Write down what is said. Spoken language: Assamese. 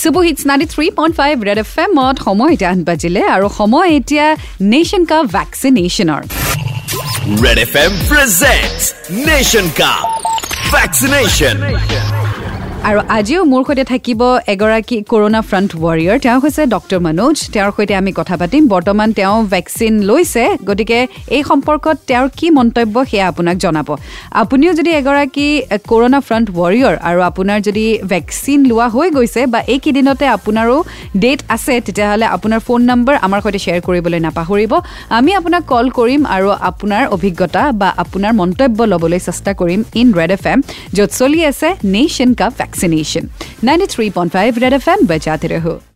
চুবহিটছ ninety three point five Red F এমত সময় এতিয়া আঠ বাজিলে আৰু সময় এতিয়া নেশ্যন কাপ ভেকচিনেশ্যনৰ. আৰু আজিও মোৰ সৈতে থাকিব এগৰাকী কৰোণা ফ্ৰণ্ট ৱাৰিয়ৰ তেওঁ হৈছে ডক্টৰ মনোজ। তেওঁৰ সৈতে আমি কথা পাতিম। বৰ্তমান তেওঁ ভেকচিন লৈছে। গতিকে এই সম্পৰ্কত তেওঁৰ কি মন্তব্য সেয়া আপোনাক জনাব। আপুনিও যদি এগৰাকী কৰোণা ফ্ৰণ্ট ৱাৰিয়ৰ আৰু আপোনাৰ যদি ভেকচিন লোৱা হৈ গৈছে বা এইকেইদিনতে আপোনাৰো ডেট আছে তেতিয়াহ'লে আপোনাৰ ফোন নম্বৰ আমাৰ সৈতে শ্বেয়াৰ কৰিবলৈ নাপাহৰিব। আমি আপোনাক কল কৰিম আৰু আপোনাৰ অভিজ্ঞতা বা আপোনাৰ মন্তব্য ল'বলৈ চেষ্টা কৰিম ইন ৰেড এফ এম য'ত চলি আছে nation cup vaccination ninety three point five Red F M বজাতে ৰহো